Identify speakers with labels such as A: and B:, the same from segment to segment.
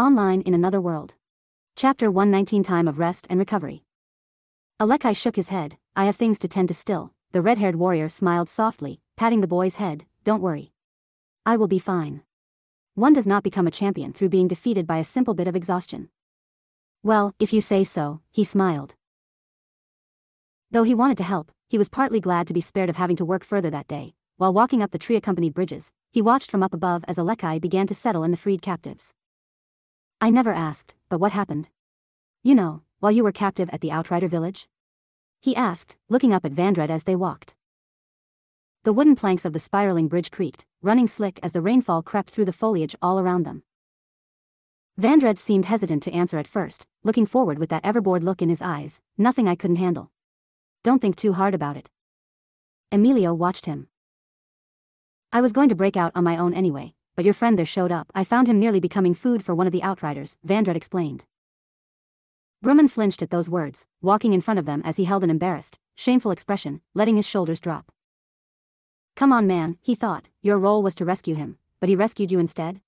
A: Online in Another World. Chapter 119 Time of Rest and Recovery. Alekkai shook his head, I have things to tend to still. The red haired warrior smiled softly, patting the boy's head, Don't worry. I will be fine. One does not become a champion through being defeated by a simple bit of exhaustion. Well, if you say so, he smiled. Though he wanted to help, he was partly glad to be spared of having to work further that day. While walking up the tree accompanied bridges, he watched from up above as Alekkai began to settle in the freed captives. I never asked, but what happened? You know, while you were captive at the Outrider village? He asked, looking up at Vandread as they walked. The wooden planks of the spiraling bridge creaked, running slick as the rainfall crept through the foliage all around them. Vandread seemed hesitant to answer at first, looking forward with that everbored look in his eyes, nothing I couldn't handle. Don't think too hard about it. Emilio watched him. I was going to break out on my own anyway, but your friend there showed up. I found him nearly becoming food for one of the outriders, Vandread explained. Grumman flinched at those words, walking in front of them as he held an embarrassed, shameful expression, letting his shoulders drop. Come on man, he thought, your role was to rescue him, but he rescued you instead?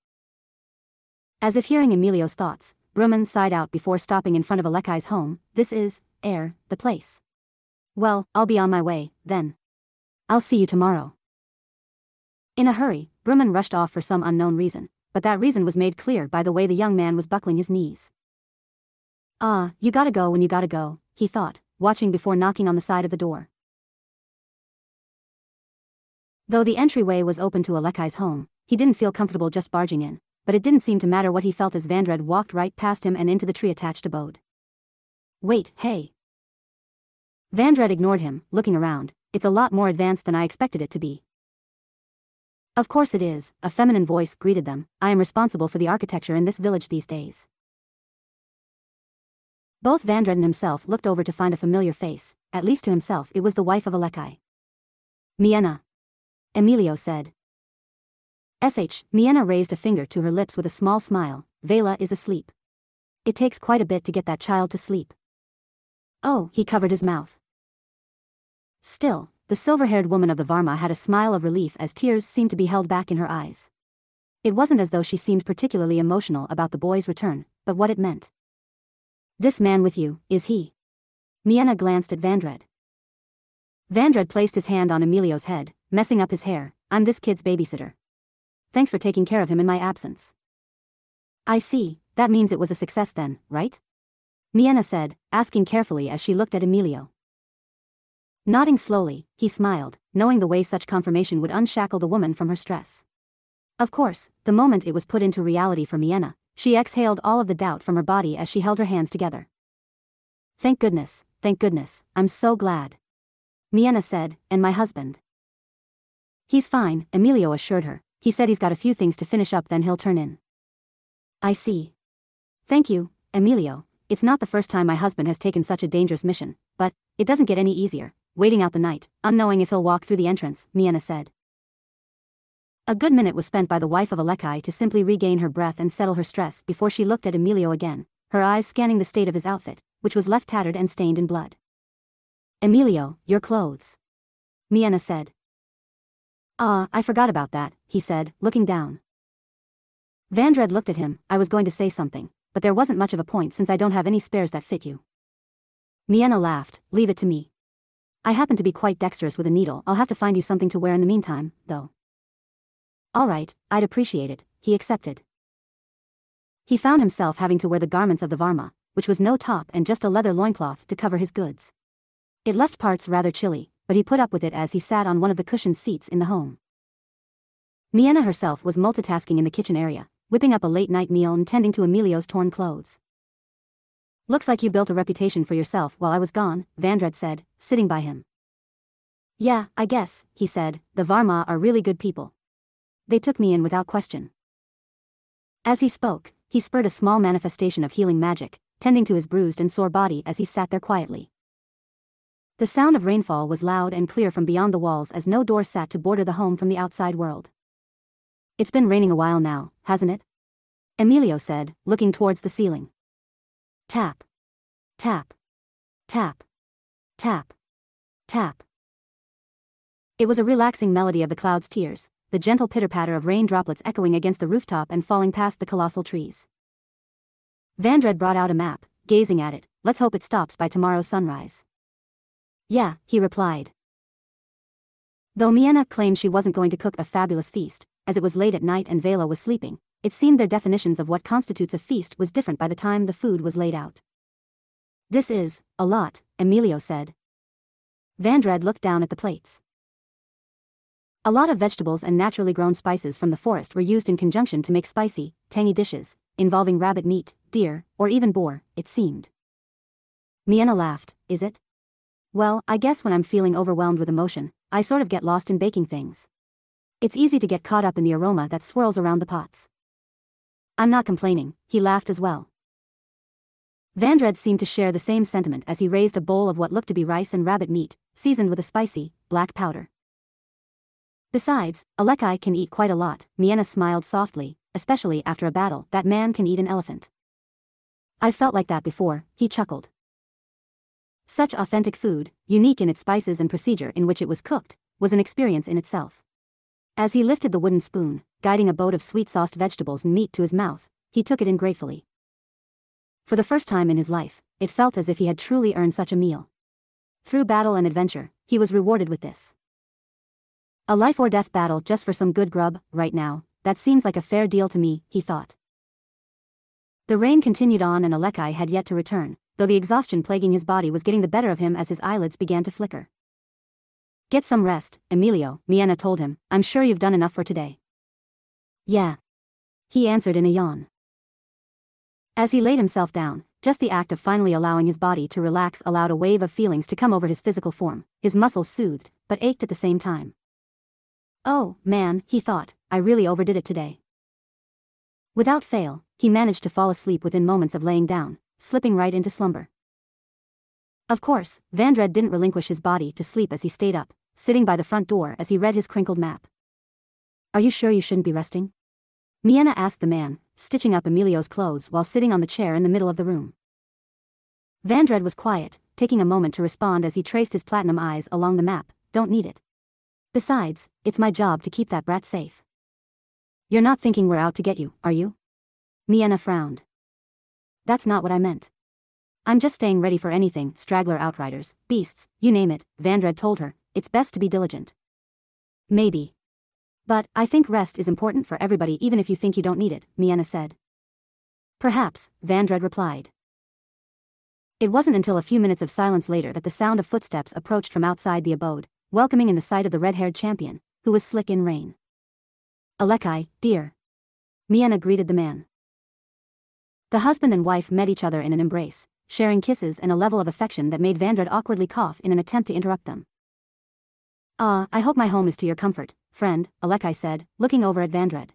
A: As if hearing Emilio's thoughts, Grumman sighed out before stopping in front of Alekkai's home, this is, air, the place. Well, I'll be on my way, then. I'll see you tomorrow. In a hurry, Grumman rushed off for some unknown reason, but that reason was made clear by the way the young man was buckling his knees. Ah, you gotta go when you gotta go, he thought, watching before knocking on the side of the door. Though the entryway was open to Alekkai's home, he didn't feel comfortable just barging in, but it didn't seem to matter what he felt as Vandread walked right past him and into the tree-attached abode. Wait, hey. Vandread ignored him, looking around, it's a lot more advanced than I expected it to be. Of course it is, a feminine voice greeted them, I am responsible for the architecture in this village these days. Both Vandread and himself looked over to find a familiar face, at least to himself it was the wife of Alekkai. Miena. Emilio said. SH, Miena raised a finger to her lips with a small smile, Vela is asleep. It takes quite a bit to get that child to sleep. Oh, he covered his mouth. Still, the silver-haired woman of the Varma had a smile of relief as tears seemed to be held back in her eyes. It wasn't as though she seemed particularly emotional about the boy's return, but what it meant. This man with you, is he? Mienna glanced at Vandread. Vandread placed his hand on Emilio's head, messing up his hair, I'm this kid's babysitter. Thanks for taking care of him in my absence. I see, that means it was a success then, right? Mienna said, asking carefully as she looked at Emilio. Nodding slowly, he smiled, knowing the way such confirmation would unshackle the woman from her stress. Of course, the moment it was put into reality for Mienna, she exhaled all of the doubt from her body as she held her hands together. Thank goodness, thank goodness, I'm so glad. Mienna said, and my husband. He's fine, Emilio assured her, he said he's got a few things to finish up then he'll turn in. I see. Thank you, Emilio, it's not the first time my husband has taken such a dangerous mission, but, it doesn't get any easier, waiting out the night, unknowing if he'll walk through the entrance, Miena said. A good minute was spent by the wife of Alekkai to simply regain her breath and settle her stress before she looked at Emilio again, her eyes scanning the state of his outfit, which was left tattered and stained in blood. Emilio, your clothes. Miena said. Ah, I forgot about that, he said, looking down. Vandread looked at him, I was going to say something, but there wasn't much of a point since I don't have any spares that fit you. Miena laughed, leave it to me. I happen to be quite dexterous with a needle. I'll have to find you something to wear in the meantime, though. All right, I'd appreciate it, he accepted. He found himself having to wear the garments of the Varma, which was no top and just a leather loincloth to cover his goods. It left parts rather chilly, but he put up with it as he sat on one of the cushioned seats in the home. Miena herself was multitasking in the kitchen area, whipping up a late-night meal and tending to Emilio's torn clothes. Looks like you built a reputation for yourself while I was gone, Vandread said, sitting by him. Yeah, I guess, he said, the Varma are really good people. They took me in without question. As he spoke, he spurred a small manifestation of healing magic, tending to his bruised and sore body as he sat there quietly. The sound of rainfall was loud and clear from beyond the walls as no door sat to border the home from the outside world. It's been raining a while now, hasn't it? Emilio said, looking towards the ceiling. Tap. Tap. Tap. Tap. Tap. It was a relaxing melody of the cloud's tears, the gentle pitter-patter of rain droplets echoing against the rooftop and falling past the colossal trees. Vandread brought out a map, gazing at it, let's hope it stops by tomorrow's sunrise. Yeah, he replied. Though Mienna claimed she wasn't going to cook a fabulous feast, as it was late at night and Vela was sleeping, it seemed their definitions of what constitutes a feast was different by the time the food was laid out. This is, a lot, Emilio said. Vandread looked down at the plates. A lot of vegetables and naturally grown spices from the forest were used in conjunction to make spicy, tangy dishes, involving rabbit meat, deer, or even boar, it seemed. Miena laughed, is it? Well, I guess when I'm feeling overwhelmed with emotion, I sort of get lost in baking things. It's easy to get caught up in the aroma that swirls around the pots. I'm not complaining, he laughed as well. Vandread seemed to share the same sentiment as he raised a bowl of what looked to be rice and rabbit meat, seasoned with a spicy, black powder. Besides, Alekkai can eat quite a lot, Mienna smiled softly, especially after a battle, that man can eat an elephant. I've felt like that before, he chuckled. Such authentic food, unique in its spices and procedure in which it was cooked, was an experience in itself. As he lifted the wooden spoon, guiding a boat of sweet-sauced vegetables and meat to his mouth, he took it in gratefully. For the first time in his life, it felt as if he had truly earned such a meal. Through battle and adventure, he was rewarded with this. A life or death battle just for some good grub, right now, that seems like a fair deal to me, he thought. The rain continued on and Alekkai had yet to return, though the exhaustion plaguing his body was getting the better of him as his eyelids began to flicker. Get some rest, Emilio, Miena told him, I'm sure you've done enough for today. Yeah. He answered in a yawn. As he laid himself down, just the act of finally allowing his body to relax allowed a wave of feelings to come over his physical form, his muscles soothed, but ached at the same time. Oh, man, he thought, I really overdid it today. Without fail, he managed to fall asleep within moments of laying down, slipping right into slumber. Of course, Vandread didn't relinquish his body to sleep as he stayed up, sitting by the front door as he read his crinkled map. Are you sure you shouldn't be resting? Mienna asked the man, stitching up Emilio's clothes while sitting on the chair in the middle of the room. Vandread was quiet, taking a moment to respond as he traced his platinum eyes along the map, don't need it. Besides, it's my job to keep that brat safe. You're not thinking we're out to get you, are you? Mienna frowned. That's not what I meant. I'm just staying ready for anything, straggler outriders, beasts, you name it, Vandread told her, it's best to be diligent. Maybe. But, I think rest is important for everybody even if you think you don't need it, Miena said. Perhaps, Vandread replied. It wasn't until a few minutes of silence later that the sound of footsteps approached from outside the abode, welcoming in the sight of the red-haired champion, who was slick in rain. Alekkai, dear. Miena greeted the man. The husband and wife met each other in an embrace, sharing kisses and a level of affection that made Vandread awkwardly cough in an attempt to interrupt them. Ah, I hope my home is to your comfort, friend, Alekkai said, looking over at Vandread.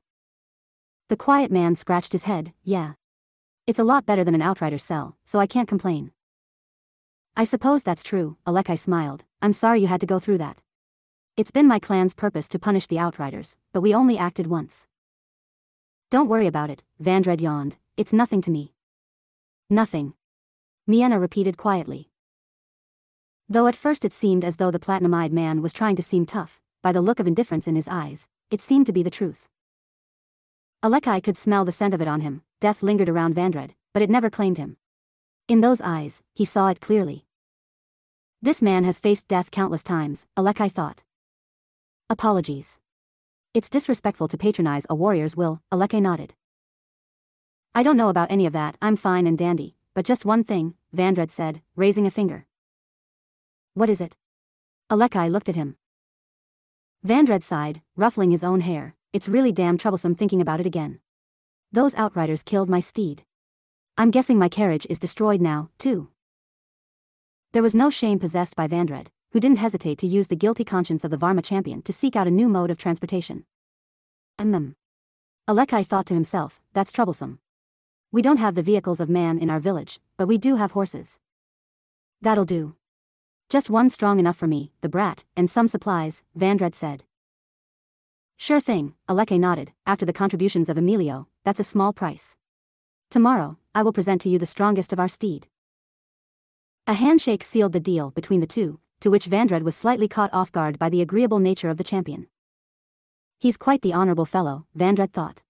A: The quiet man scratched his head, yeah. It's a lot better than an outrider's cell, so I can't complain. I suppose that's true, Alekkai smiled, I'm sorry you had to go through that. It's been my clan's purpose to punish the Outriders, but we only acted once. Don't worry about it, Vandread yawned, it's nothing to me. Nothing. Miena repeated quietly. Though at first it seemed as though the platinum-eyed man was trying to seem tough, by the look of indifference in his eyes, it seemed to be the truth. Alekkai could smell the scent of it on him, death lingered around Vandread, but it never claimed him. In those eyes, he saw it clearly. This man has faced death countless times, Alekkai thought. Apologies. It's disrespectful to patronize a warrior's will, Alekkai nodded. I don't know about any of that, I'm fine and dandy, but just one thing, Vandread said, raising a finger. What is it? Alekkai looked at him. Vandread sighed, ruffling his own hair, it's really damn troublesome thinking about it again. Those outriders killed my steed. I'm guessing my carriage is destroyed now, too. There was no shame possessed by Vandread, who didn't hesitate to use the guilty conscience of the Varma champion to seek out a new mode of transportation. Mm. Alekkai thought to himself, that's troublesome. We don't have the vehicles of man in our village, but we do have horses. That'll do. Just one strong enough for me, the brat, and some supplies, Vandread said. Sure thing, Alekkai nodded, after the contributions of Emilio, that's a small price. Tomorrow, I will present to you the strongest of our steed. A handshake sealed the deal between the two, to which Vandread was slightly caught off guard by the agreeable nature of the champion. He's quite the honorable fellow, Vandread thought.